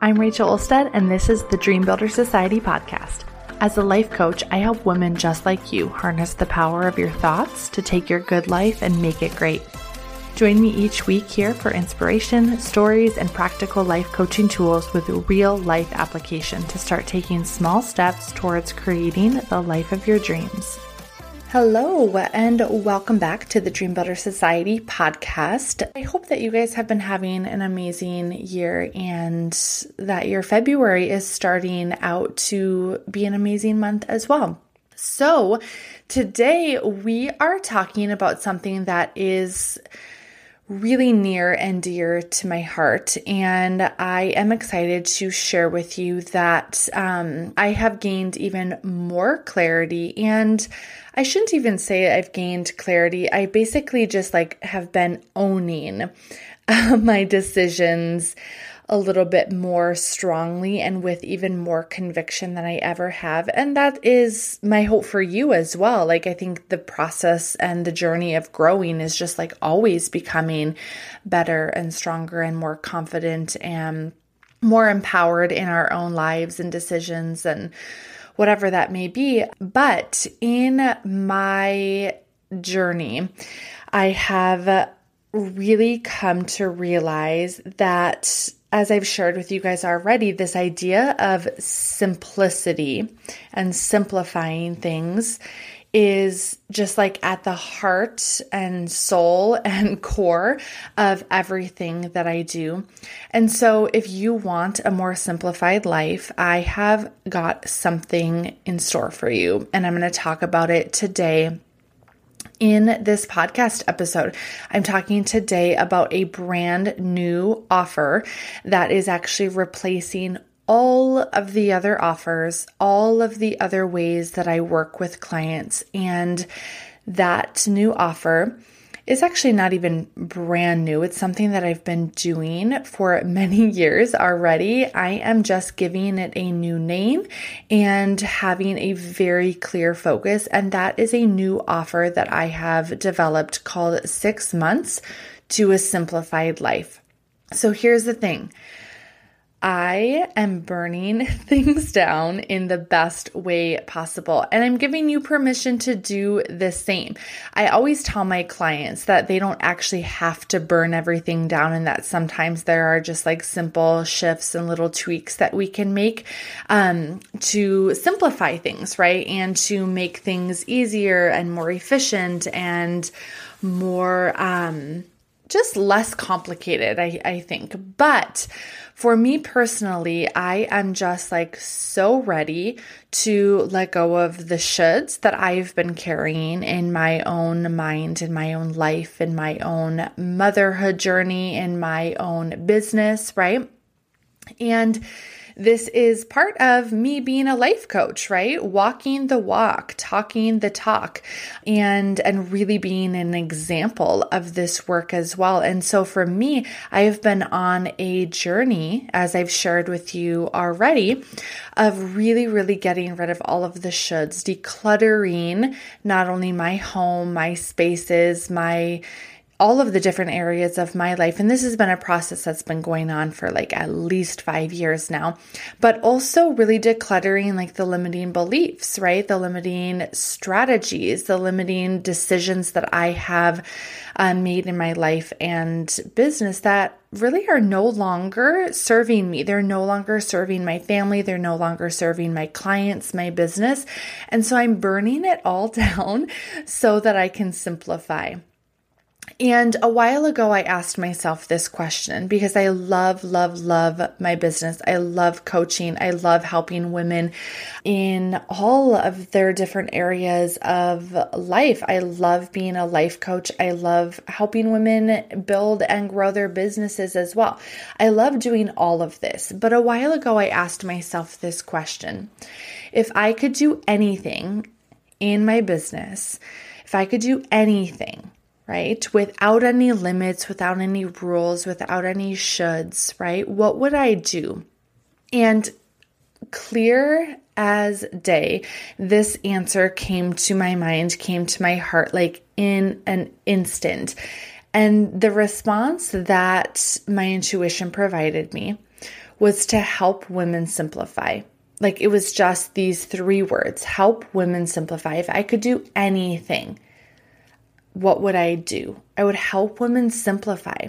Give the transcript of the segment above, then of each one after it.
I'm Rachel Olstead, and this is the Dream Builder Society podcast. As a life coach, I help women just like you harness the power of your thoughts to take your good life and make it great. Join me each week here for inspiration, stories, and practical life coaching tools with real life application to start taking small steps towards creating the life of your dreams. Hello, and welcome back to the Dream Builder Society podcast. I hope that you guys have been having an amazing year and that your February is starting out to be an amazing month as well. So, today we are talking about something that is really near and dear to my heart. And I am excited to share with you that um, I have gained even more clarity. And I shouldn't even say I've gained clarity. I basically just like have been owning uh, my decisions a little bit more strongly and with even more conviction than I ever have. And that is my hope for you as well. Like, I think the process and the journey of growing is just like always becoming better and stronger and more confident and more empowered in our own lives and decisions and whatever that may be. But in my journey, I have really come to realize that as I've shared with you guys already, this idea of simplicity and simplifying things is just like at the heart and soul and core of everything that I do. And so, if you want a more simplified life, I have got something in store for you, and I'm going to talk about it today in this podcast episode. I'm talking today about a brand new offer that is actually replacing all of the other offers, all of the other ways that I work with clients. And that new offer is actually not even brand new. It's something that I've been doing for many years already. I am just giving it a new name and having a very clear focus. And that is a new offer that I have developed called Six Months to a Simplified Life. So here's the thing I am burning things down in the best way possible. And I'm giving you permission to do the same. I always tell my clients that they don't actually have to burn everything down, and that sometimes there are just like simple shifts and little tweaks that we can make um, to simplify things, right? And to make things easier and more efficient and more. Um, just less complicated, I, I think. But for me personally, I am just like so ready to let go of the shoulds that I've been carrying in my own mind, in my own life, in my own motherhood journey, in my own business, right? And this is part of me being a life coach, right? Walking the walk, talking the talk, and and really being an example of this work as well. And so for me, I have been on a journey as I've shared with you already of really really getting rid of all of the shoulds, decluttering not only my home, my spaces, my all of the different areas of my life. And this has been a process that's been going on for like at least five years now, but also really decluttering like the limiting beliefs, right? The limiting strategies, the limiting decisions that I have um, made in my life and business that really are no longer serving me. They're no longer serving my family. They're no longer serving my clients, my business. And so I'm burning it all down so that I can simplify. And a while ago, I asked myself this question because I love, love, love my business. I love coaching. I love helping women in all of their different areas of life. I love being a life coach. I love helping women build and grow their businesses as well. I love doing all of this. But a while ago, I asked myself this question If I could do anything in my business, if I could do anything, right? Without any limits, without any rules, without any shoulds, right? What would I do? And clear as day, this answer came to my mind, came to my heart like in an instant. And the response that my intuition provided me was to help women simplify. Like it was just these three words help women simplify. If I could do anything, what would I do? I would help women simplify.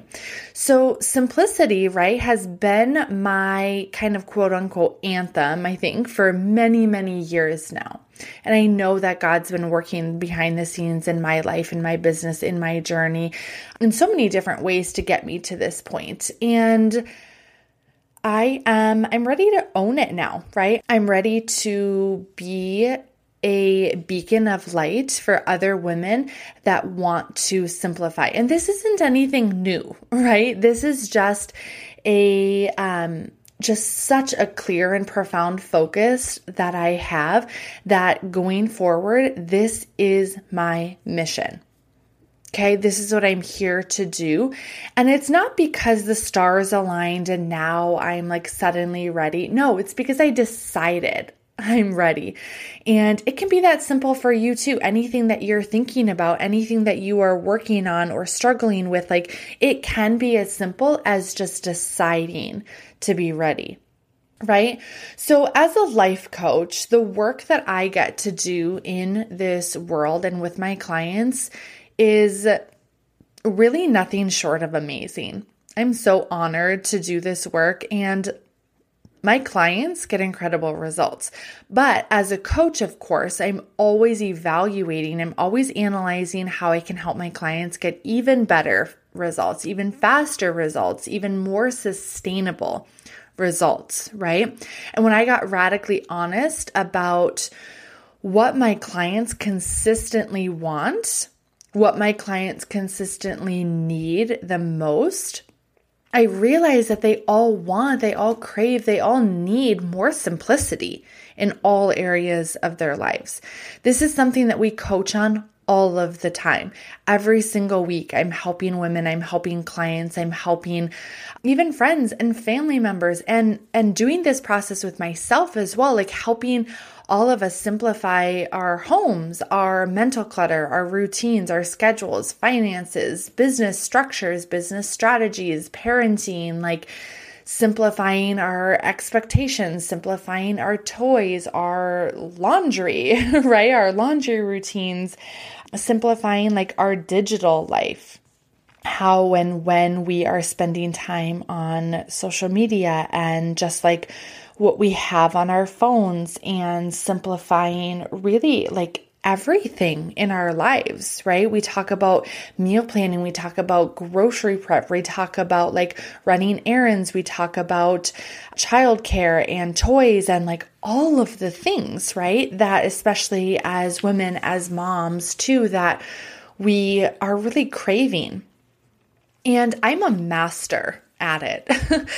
So, simplicity, right, has been my kind of quote unquote anthem, I think, for many, many years now. And I know that God's been working behind the scenes in my life, in my business, in my journey, in so many different ways to get me to this point. And I am I'm ready to own it now, right? I'm ready to be a beacon of light for other women that want to simplify. And this isn't anything new, right? This is just a um just such a clear and profound focus that I have that going forward, this is my mission. Okay, this is what I'm here to do. And it's not because the stars aligned and now I'm like suddenly ready. No, it's because I decided I'm ready. And it can be that simple for you too. Anything that you're thinking about, anything that you are working on or struggling with, like it can be as simple as just deciding to be ready. Right? So, as a life coach, the work that I get to do in this world and with my clients is really nothing short of amazing. I'm so honored to do this work and my clients get incredible results. But as a coach, of course, I'm always evaluating, I'm always analyzing how I can help my clients get even better results, even faster results, even more sustainable results, right? And when I got radically honest about what my clients consistently want, what my clients consistently need the most, I realize that they all want, they all crave, they all need more simplicity in all areas of their lives. This is something that we coach on all of the time. Every single week, I'm helping women, I'm helping clients, I'm helping even friends and family members and and doing this process with myself as well, like helping all of us simplify our homes, our mental clutter, our routines, our schedules, finances, business structures, business strategies, parenting, like simplifying our expectations, simplifying our toys, our laundry, right? Our laundry routines, simplifying like our digital life how and when we are spending time on social media and just like what we have on our phones and simplifying really like everything in our lives, right? We talk about meal planning, we talk about grocery prep, we talk about like running errands, we talk about childcare and toys and like all of the things, right? That especially as women, as moms too, that we are really craving. And I'm a master at it.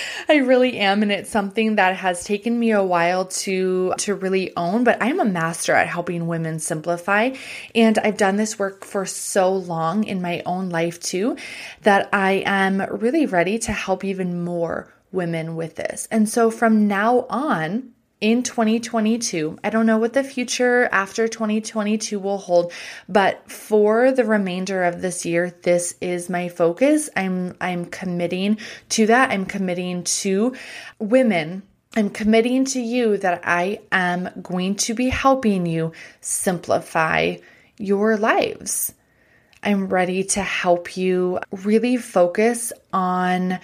I really am and it's something that has taken me a while to to really own, but I'm a master at helping women simplify and I've done this work for so long in my own life too that I am really ready to help even more women with this. And so from now on, in 2022. I don't know what the future after 2022 will hold, but for the remainder of this year, this is my focus. I'm I'm committing to that. I'm committing to women I'm committing to you that I am going to be helping you simplify your lives. I'm ready to help you really focus on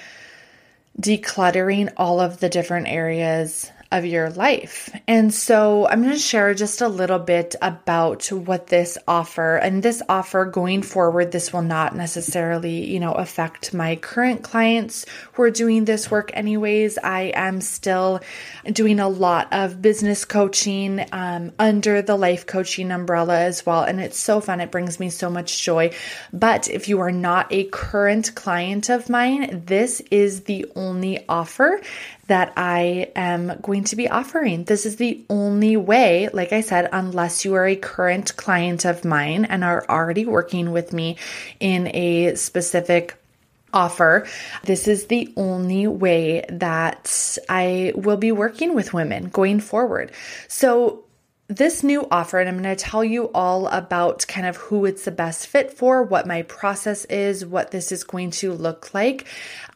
decluttering all of the different areas of your life. And so I'm going to share just a little bit about what this offer and this offer going forward this will not necessarily, you know, affect my current clients who are doing this work anyways. I am still doing a lot of business coaching um, under the life coaching umbrella as well and it's so fun. It brings me so much joy. But if you are not a current client of mine, this is the only offer that I am going to be offering. This is the only way, like I said, unless you are a current client of mine and are already working with me in a specific offer. This is the only way that I will be working with women going forward. So this new offer, and I'm going to tell you all about kind of who it's the best fit for, what my process is, what this is going to look like.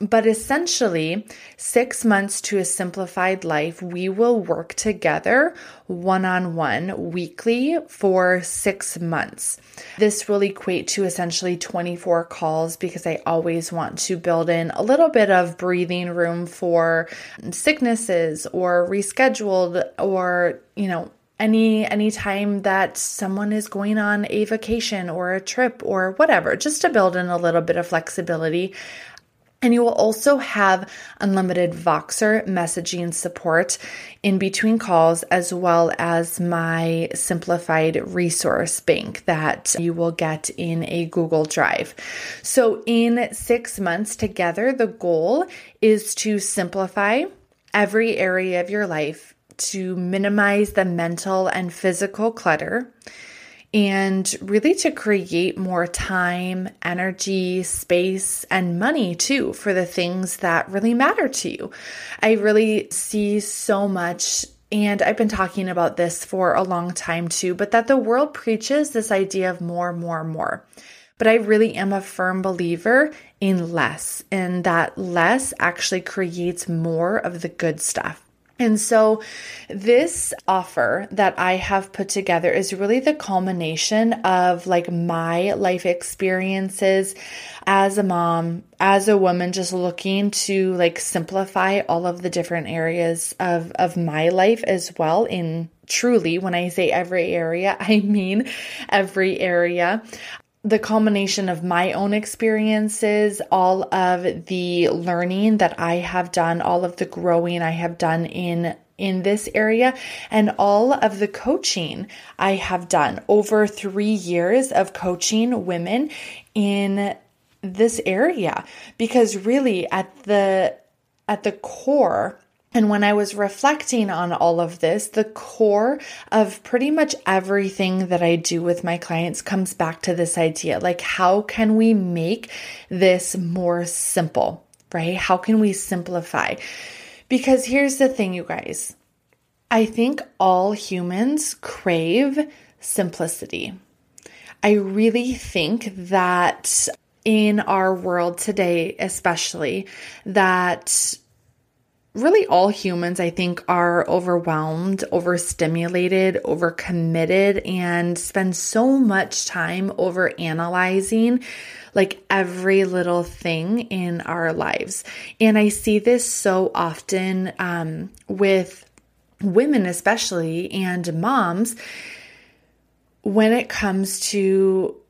But essentially, six months to a simplified life, we will work together one on one weekly for six months. This will equate to essentially 24 calls because I always want to build in a little bit of breathing room for sicknesses or rescheduled or, you know, any any time that someone is going on a vacation or a trip or whatever just to build in a little bit of flexibility and you will also have unlimited Voxer messaging support in between calls, as well as my simplified resource bank that you will get in a Google Drive. So, in six months together, the goal is to simplify every area of your life to minimize the mental and physical clutter and really to create more time, energy, space, and money too for the things that really matter to you. I really see so much. And I've been talking about this for a long time too, but that the world preaches this idea of more, more, more. But I really am a firm believer in less, and that less actually creates more of the good stuff. And so, this offer that I have put together is really the culmination of like my life experiences as a mom, as a woman, just looking to like simplify all of the different areas of, of my life as well. In truly, when I say every area, I mean every area the culmination of my own experiences, all of the learning that I have done, all of the growing I have done in in this area and all of the coaching I have done. Over 3 years of coaching women in this area. Because really at the at the core and when I was reflecting on all of this, the core of pretty much everything that I do with my clients comes back to this idea like, how can we make this more simple, right? How can we simplify? Because here's the thing, you guys I think all humans crave simplicity. I really think that in our world today, especially, that really all humans, I think, are overwhelmed, overstimulated, overcommitted, and spend so much time over analyzing like every little thing in our lives. And I see this so often um, with women, especially, and moms when it comes to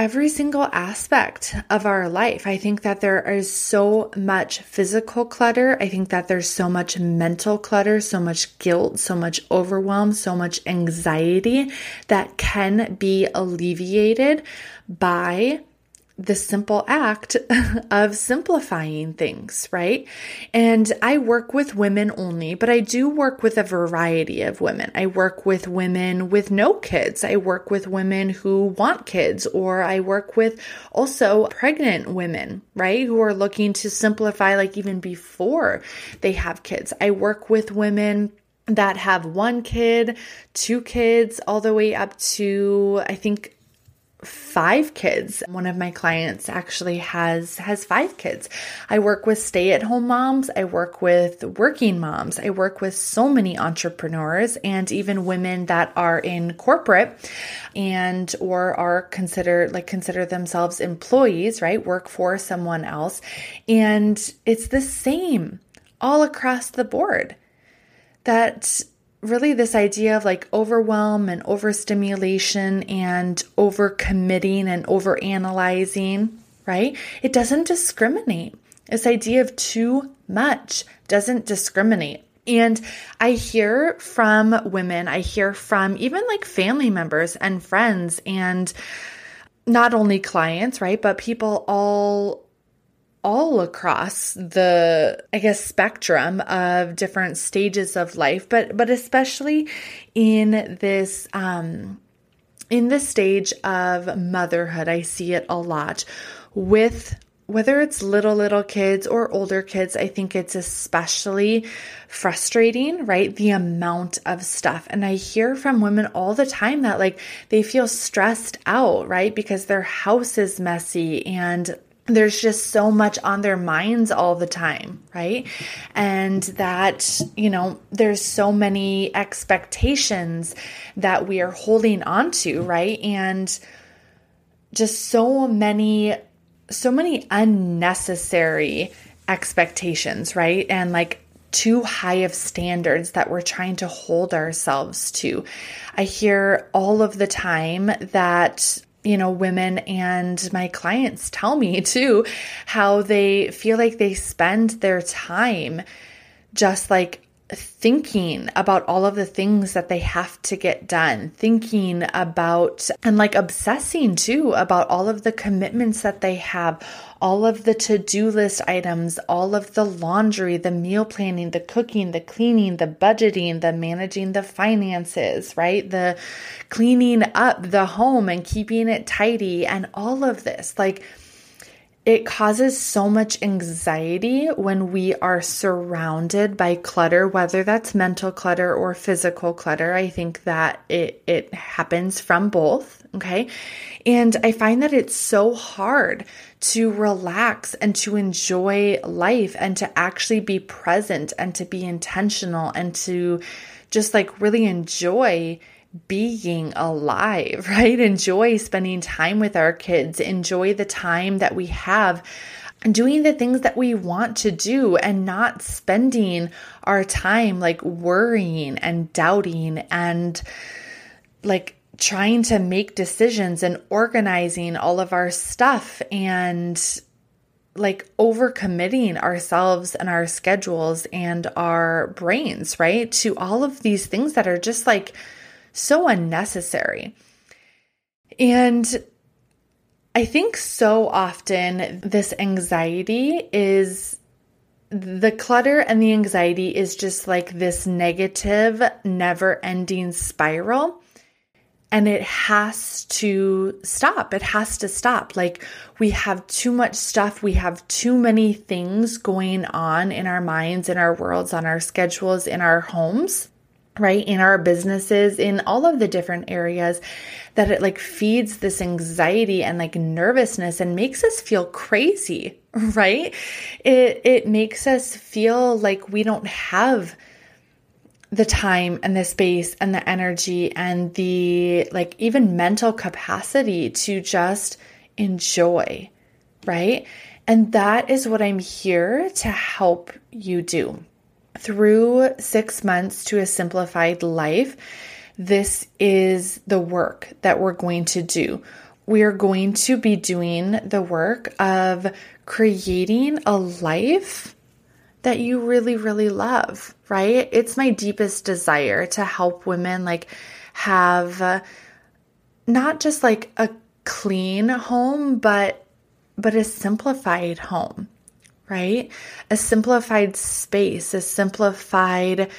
every single aspect of our life. I think that there is so much physical clutter. I think that there's so much mental clutter, so much guilt, so much overwhelm, so much anxiety that can be alleviated by the simple act of simplifying things, right? And I work with women only, but I do work with a variety of women. I work with women with no kids. I work with women who want kids, or I work with also pregnant women, right? Who are looking to simplify, like even before they have kids. I work with women that have one kid, two kids, all the way up to, I think, five kids. One of my clients actually has has five kids. I work with stay-at-home moms, I work with working moms. I work with so many entrepreneurs and even women that are in corporate and or are considered like consider themselves employees, right? Work for someone else. And it's the same all across the board. That really this idea of like overwhelm and overstimulation and overcommitting and overanalyzing, right? It doesn't discriminate. This idea of too much doesn't discriminate. And I hear from women, I hear from even like family members and friends and not only clients, right? But people all all across the i guess spectrum of different stages of life but but especially in this um in this stage of motherhood i see it a lot with whether it's little, little kids or older kids, I think it's especially frustrating, right? The amount of stuff. And I hear from women all the time that like they feel stressed out, right? Because their house is messy and there's just so much on their minds all the time, right? And that, you know, there's so many expectations that we are holding on to, right? And just so many so many unnecessary expectations, right? And like too high of standards that we're trying to hold ourselves to. I hear all of the time that you know, women and my clients tell me too how they feel like they spend their time just like thinking about all of the things that they have to get done, thinking about and like obsessing too about all of the commitments that they have, all of the to do list items, all of the laundry, the meal planning, the cooking, the cleaning, the budgeting, the managing the finances, right? The cleaning up the home and keeping it tidy, and all of this. Like, it causes so much anxiety when we are surrounded by clutter, whether that's mental clutter or physical clutter. I think that it, it happens from both. Okay. And I find that it's so hard to relax and to enjoy life and to actually be present and to be intentional and to just like really enjoy being alive, right? Enjoy spending time with our kids, enjoy the time that we have doing the things that we want to do and not spending our time like worrying and doubting and like trying to make decisions and organizing all of our stuff and like overcommitting ourselves and our schedules and our brains, right? To all of these things that are just like so unnecessary. And I think so often this anxiety is the clutter and the anxiety is just like this negative, never ending spiral. And it has to stop. It has to stop. Like, we have too much stuff. We have too many things going on in our minds, in our worlds, on our schedules, in our homes right in our businesses in all of the different areas that it like feeds this anxiety and like nervousness and makes us feel crazy right? It it makes us feel like we don't have the time and the space and the energy and the like even mental capacity to just enjoy right? And that is what i'm here to help you do through six months to a simplified life, this is the work that we're going to do. We are going to be doing the work of creating a life that you really, really love, right? It's my deepest desire to help women like have uh, not just like a clean home, but but a simplified home right? A simplified space, a simplified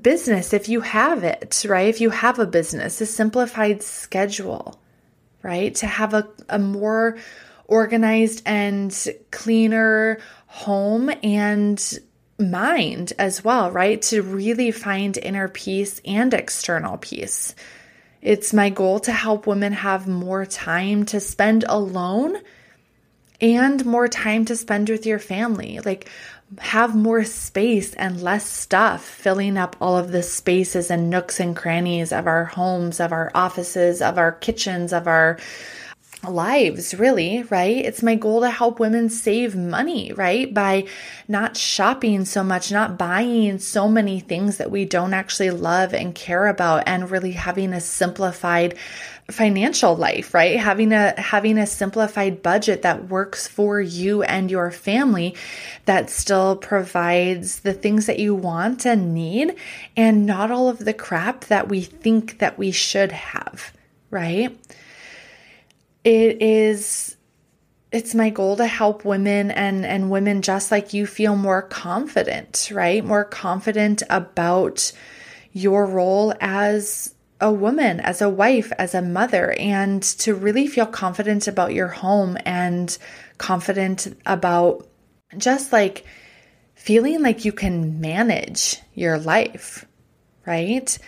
business if you have it, right? If you have a business, a simplified schedule, right? To have a, a more organized and cleaner home and mind as well, right? To really find inner peace and external peace. It's my goal to help women have more time to spend alone and more time to spend with your family. Like, have more space and less stuff filling up all of the spaces and nooks and crannies of our homes, of our offices, of our kitchens, of our lives, really, right? It's my goal to help women save money, right? By not shopping so much, not buying so many things that we don't actually love and care about, and really having a simplified financial life, right? Having a having a simplified budget that works for you and your family that still provides the things that you want and need and not all of the crap that we think that we should have, right? It is it's my goal to help women and and women just like you feel more confident, right? More confident about your role as a woman, as a wife, as a mother, and to really feel confident about your home and confident about just like feeling like you can manage your life, right?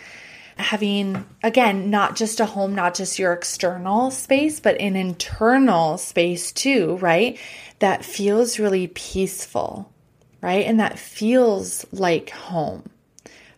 Having, again, not just a home, not just your external space, but an internal space too, right? That feels really peaceful, right? And that feels like home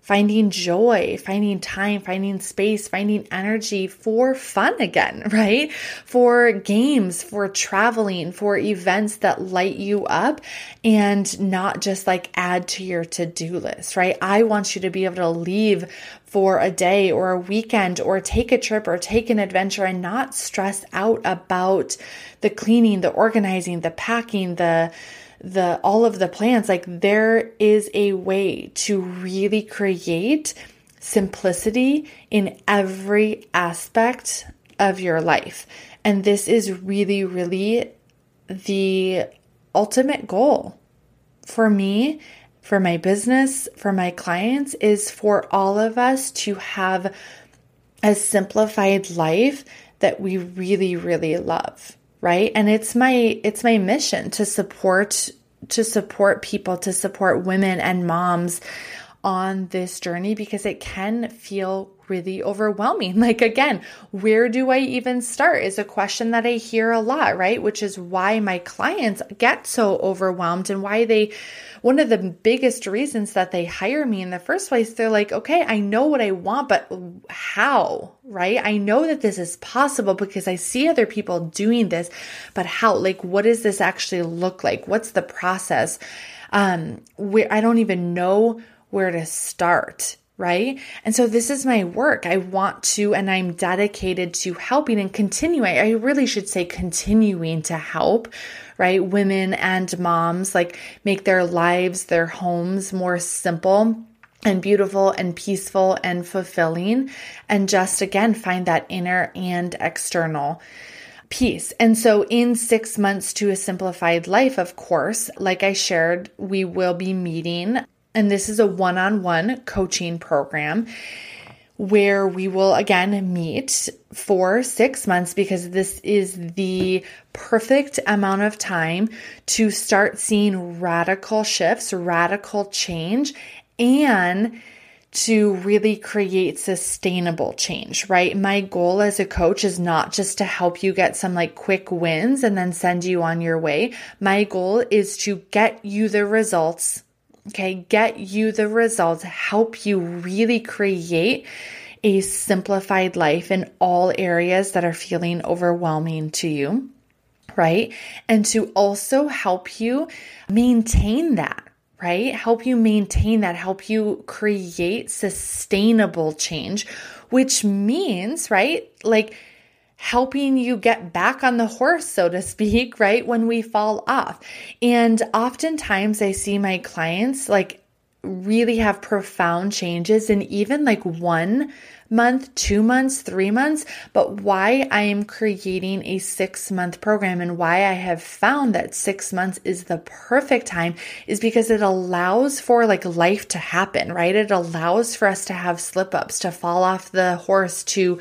finding joy, finding time, finding space, finding energy for fun again, right? For games, for traveling, for events that light you up and not just like add to your to do list, right? I want you to be able to leave for a day or a weekend or take a trip or take an adventure and not stress out about the cleaning, the organizing, the packing, the the all of the plans like there is a way to really create simplicity in every aspect of your life. And this is really really the ultimate goal for me for my business for my clients is for all of us to have a simplified life that we really really love right? And it's my it's my mission to support to support people to support women and moms on this journey because it can feel really overwhelming. Like, again, where do I even start is a question that I hear a lot, right? Which is why my clients get so overwhelmed and why they, one of the biggest reasons that they hire me in the first place, they're like, okay, I know what I want, but how, right? I know that this is possible because I see other people doing this, but how? Like, what does this actually look like? What's the process? Um, where I don't even know where to start right? And so this is my work. I want to, and I'm dedicated to helping and continuing. I really should say continuing to help, right? Women and moms like make their lives, their homes more simple and beautiful and peaceful and fulfilling. And just again, find that inner and external peace. And so, in six months to a simplified life, of course, like I shared, we will be meeting and this is a one on one coaching program where we will again meet for six months because this is the perfect amount of time to start seeing radical shifts, radical change, and to really create sustainable change, right? My goal as a coach is not just to help you get some like quick wins and then send you on your way. My goal is to get you the results Okay, get you the results, help you really create a simplified life in all areas that are feeling overwhelming to you, right? And to also help you maintain that, right? Help you maintain that, help you create sustainable change, which means, right? Like, helping you get back on the horse, so to speak, right? When we fall off. And oftentimes I see my clients like really have profound changes in even like one month, two months, three months. But why I am creating a six month program and why I have found that six months is the perfect time is because it allows for like life to happen, right? It allows for us to have slip ups, to fall off the horse, to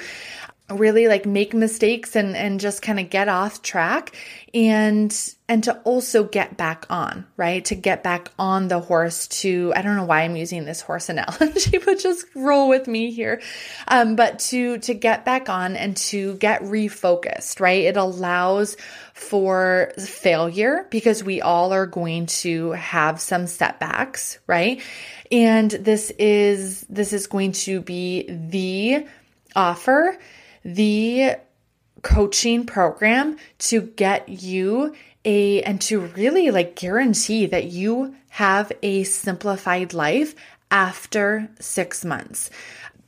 really like make mistakes and and just kind of get off track and and to also get back on right? To get back on the horse to i don't know why i'm using this horse analogy but just roll with me here. Um but to to get back on and to get refocused right? It allows for failure because we all are going to have some setbacks right? And this is this is going to be the offer the coaching program to get you a and to really like guarantee that you have a simplified life after 6 months.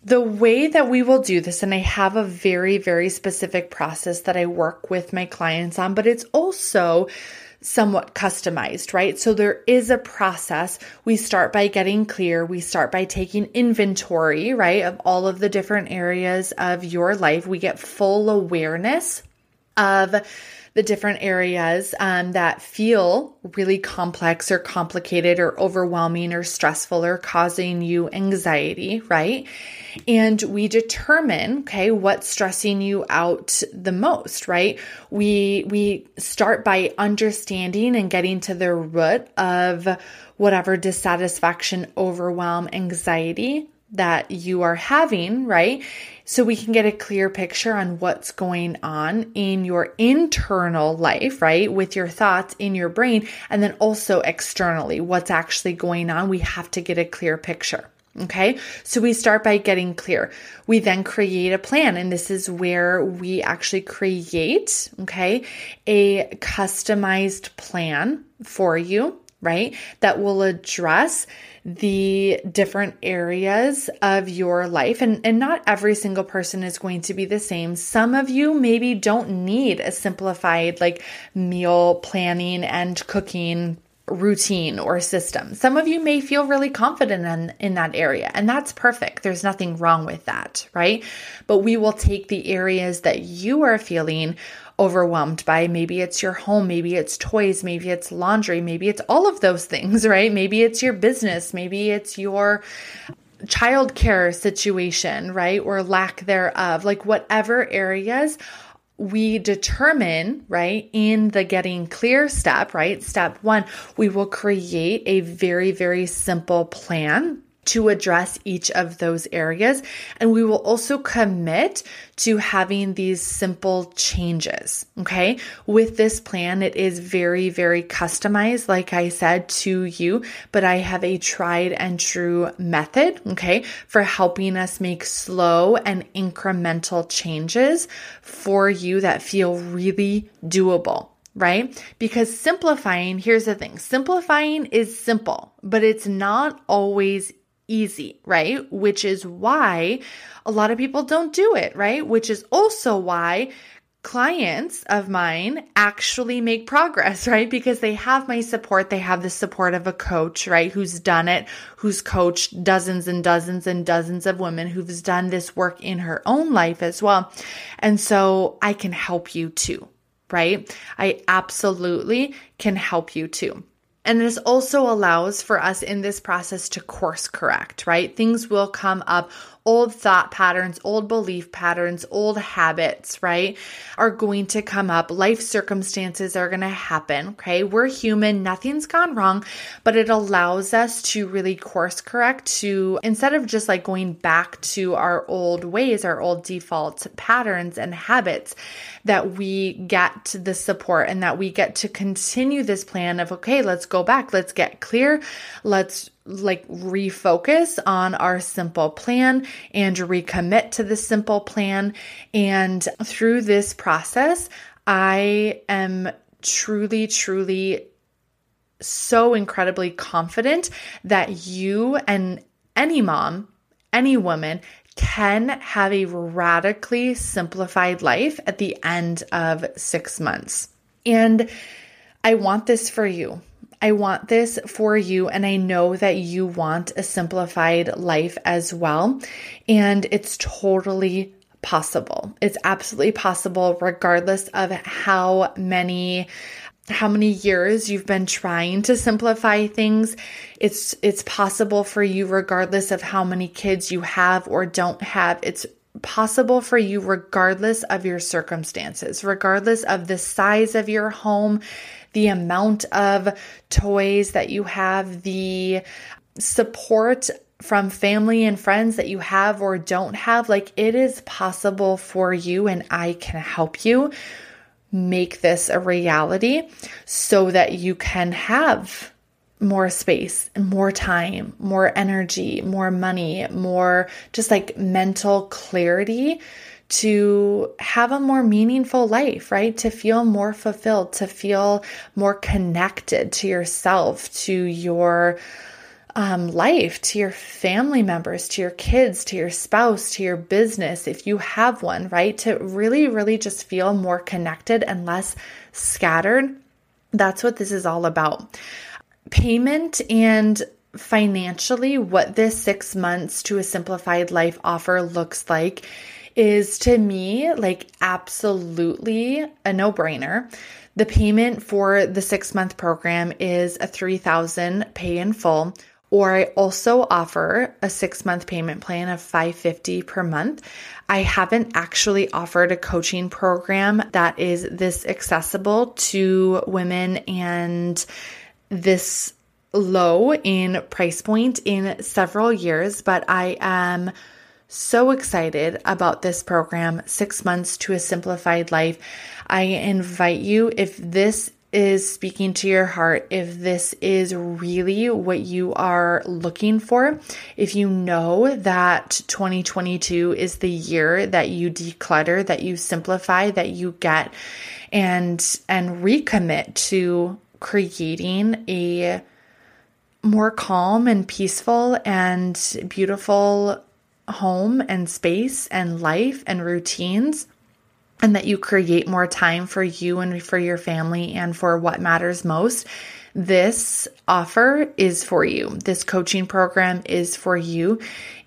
The way that we will do this, and I have a very, very specific process that I work with my clients on, but it's also somewhat customized, right? So there is a process. We start by getting clear. We start by taking inventory, right, of all of the different areas of your life. We get full awareness of the different areas um, that feel really complex or complicated or overwhelming or stressful or causing you anxiety, right? And we determine, okay, what's stressing you out the most, right? We we start by understanding and getting to the root of whatever dissatisfaction, overwhelm, anxiety that you are having, right? So we can get a clear picture on what's going on in your internal life, right? With your thoughts in your brain, and then also externally, what's actually going on. We have to get a clear picture. Okay, so we start by getting clear. We then create a plan, and this is where we actually create, okay, a customized plan for you right? That will address the different areas of your life. And, and not every single person is going to be the same. Some of you maybe don't need a simplified like meal planning and cooking routine or system. Some of you may feel really confident in, in that area, and that's perfect. There's nothing wrong with that, right? But we will take the areas that you are feeling overwhelmed by. Maybe it's your home, maybe it's toys, maybe it's laundry, maybe it's all of those things, right? Maybe it's your business, maybe it's your childcare situation, right? Or lack thereof. Like whatever areas we determine, right, in the getting clear step, right? Step one, we will create a very, very simple plan to address each of those areas. And we will also commit to having these simple changes. Okay. With this plan, it is very, very customized, like I said, to you, but I have a tried and true method. Okay. For helping us make slow and incremental changes for you that feel really doable right? Because simplifying, here's the thing simplifying is simple, but it's not always easy, right? Which is why a lot of people don't do it, right? Which is also why clients of mine actually make progress, right? Because they have my support. They have the support of a coach, right? Who's done it, who's coached dozens and dozens and dozens of women who's done this work in her own life as well. And so I can help you too, right? I absolutely can help you too. And this also allows for us in this process to course correct, right? Things will come up old thought patterns, old belief patterns, old habits, right, are going to come up. Life circumstances are going to happen. Okay. We're human. Nothing's gone wrong, but it allows us to really course correct to instead of just like going back to our old ways, our old default patterns and habits, that we get the support and that we get to continue this plan of, okay, let's go back. Let's get clear. Let's like refocus on our simple plan and recommit to the simple plan. And through this process, I am truly, truly so incredibly confident that you and any mom, any woman can have a radically simplified life at the end of six months. And I want this for you. I want this for you, and I know that you want a simplified life as well. And it's totally possible. It's absolutely possible, regardless of how many how many years you've been trying to simplify things it's it's possible for you regardless of how many kids you have or don't have it's possible for you regardless of your circumstances regardless of the size of your home the amount of toys that you have, the support from family and friends that you have or don't have. Like it is possible for you, and I can help you make this a reality so that you can have more space, more time, more energy, more money, more just like mental clarity to have a more meaningful life, right? To feel more fulfilled, to feel more connected to yourself, to your um, life, to your family members, to your kids, to your spouse, to your business, if you have one, right? To really, really just feel more connected and less scattered. That's what this is all about. Payment and financially, what this six months to a simplified life offer looks like is to me like absolutely a no brainer. The payment for the six month program is a 3000 pay in full or I also offer a six month payment plan of 550 per month. I haven't actually offered a coaching program that is this accessible to women and this low in price point in several years, but I am so excited about this program, Six Months to a Simplified Life. I invite you, if this is speaking to your heart, if this is really what you are looking for, if you know that 2022 is the year that you declutter, that you simplify, that you get and and recommit to creating a more calm and peaceful and beautiful home and space and life and routines and that you create more time for you and for your family and for what matters most, this offer is for you. This coaching program is for you.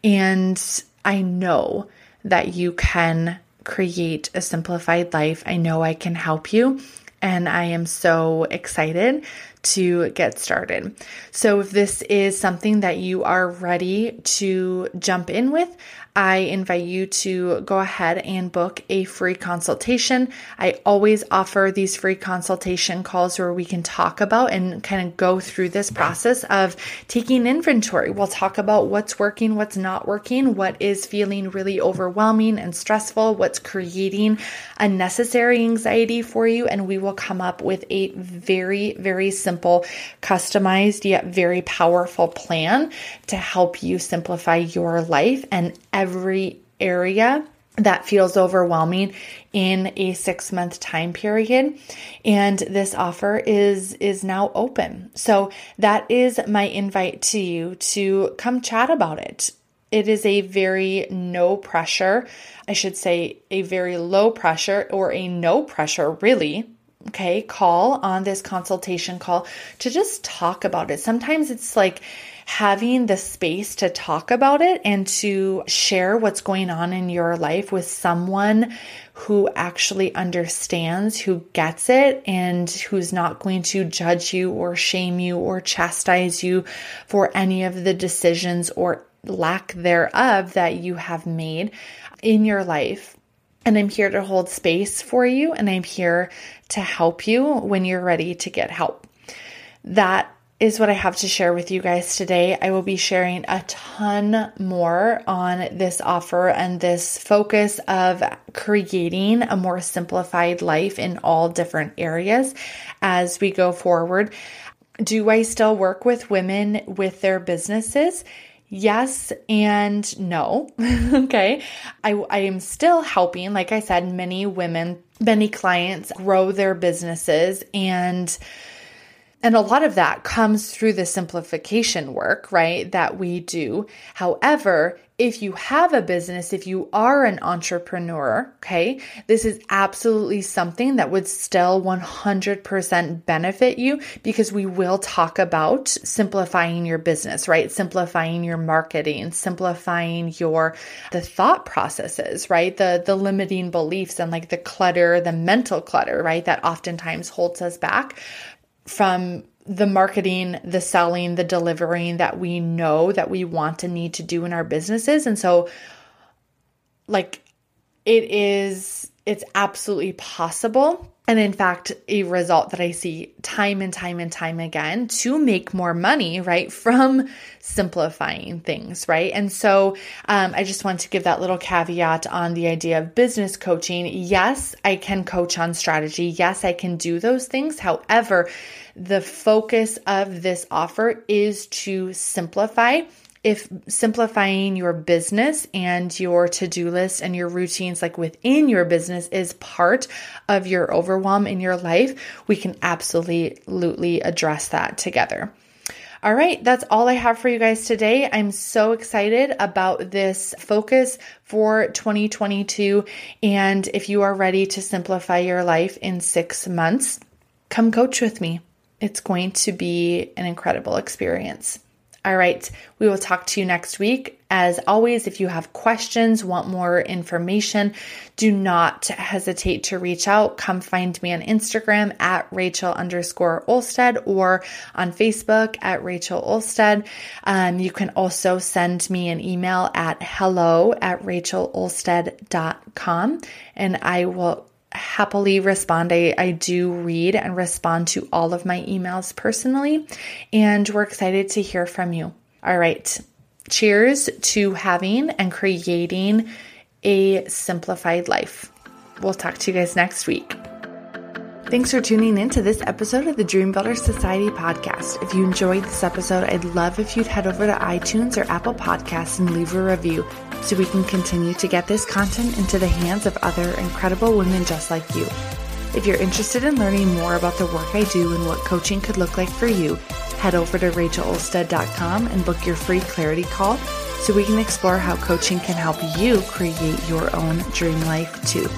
And I know that you can create a simplified life. I know I can help you. And I am so excited to get started. So, if this is something that you are ready to jump in with, I invite you to go ahead and book a free consultation. I always offer these free consultation calls where we can talk about and kind of go through this process of taking inventory. We'll talk about what's working, what's not working, what is feeling really overwhelming and stressful, what's creating unnecessary anxiety for you, and we will come up with a very, very simple, customized, yet very powerful plan to help you simplify your life and every area that feels overwhelming in a 6 month time period and this offer is is now open. So that is my invite to you to come chat about it. It is a very no pressure, I should say a very low pressure or a no pressure really okay, call on this consultation call to just talk about it. Sometimes it's like having the space to talk about it and to share what's going on in your life with someone who actually understands, who gets it, and who's not going to judge you or shame you or chastise you for any of the decisions or lack thereof that you have made in your life. And I'm here to hold space for you, and I'm here to help you when you're ready to get help. That is what I have to share with you guys today. I will be sharing a ton more on this offer and this focus of creating a more simplified life in all different areas as we go forward. Do I still work with women with their businesses? Yes and no. okay. I, I am still helping, like I said, many women, many clients grow their businesses and and a lot of that comes through the simplification work, right? That we do. However, if you have a business, if you are an entrepreneur, okay, this is absolutely something that would still 100% benefit you because we will talk about simplifying your business, right? Simplifying your marketing, simplifying your the thought processes, right? The the limiting beliefs and like the clutter, the mental clutter, right? That oftentimes holds us back from the marketing, the selling, the delivering that we know that we want and need to do in our businesses. And so, like, it is, it's absolutely possible and in fact, a result that I see time and time and time again to make more money, right, from simplifying things, right? And so um, I just want to give that little caveat on the idea of business coaching. Yes, I can coach on strategy. Yes, I can do those things. However, the focus of this offer is to simplify if simplifying your business and your to do list and your routines, like within your business, is part of your overwhelm in your life, we can absolutely address that together. All right, that's all I have for you guys today. I'm so excited about this focus for 2022. And if you are ready to simplify your life in six months, come coach with me. It's going to be an incredible experience. All right, we will talk to you next week. As always, if you have questions, want more information, do not hesitate to reach out. Come find me on Instagram at Rachel underscore Olstead or on Facebook at Rachel Olstead. Um, you can also send me an email at hello at rachelolstead.com and I will happily respond. I, I do read and respond to all of my emails personally, and we're excited to hear from you. All right. Cheers to having and creating a simplified life. We'll talk to you guys next week. Thanks for tuning in to this episode of the Dream Builder Society podcast. If you enjoyed this episode, I'd love if you'd head over to iTunes or Apple Podcasts and leave a review so we can continue to get this content into the hands of other incredible women just like you. If you're interested in learning more about the work I do and what coaching could look like for you, head over to rachelolstead.com and book your free clarity call so we can explore how coaching can help you create your own dream life too.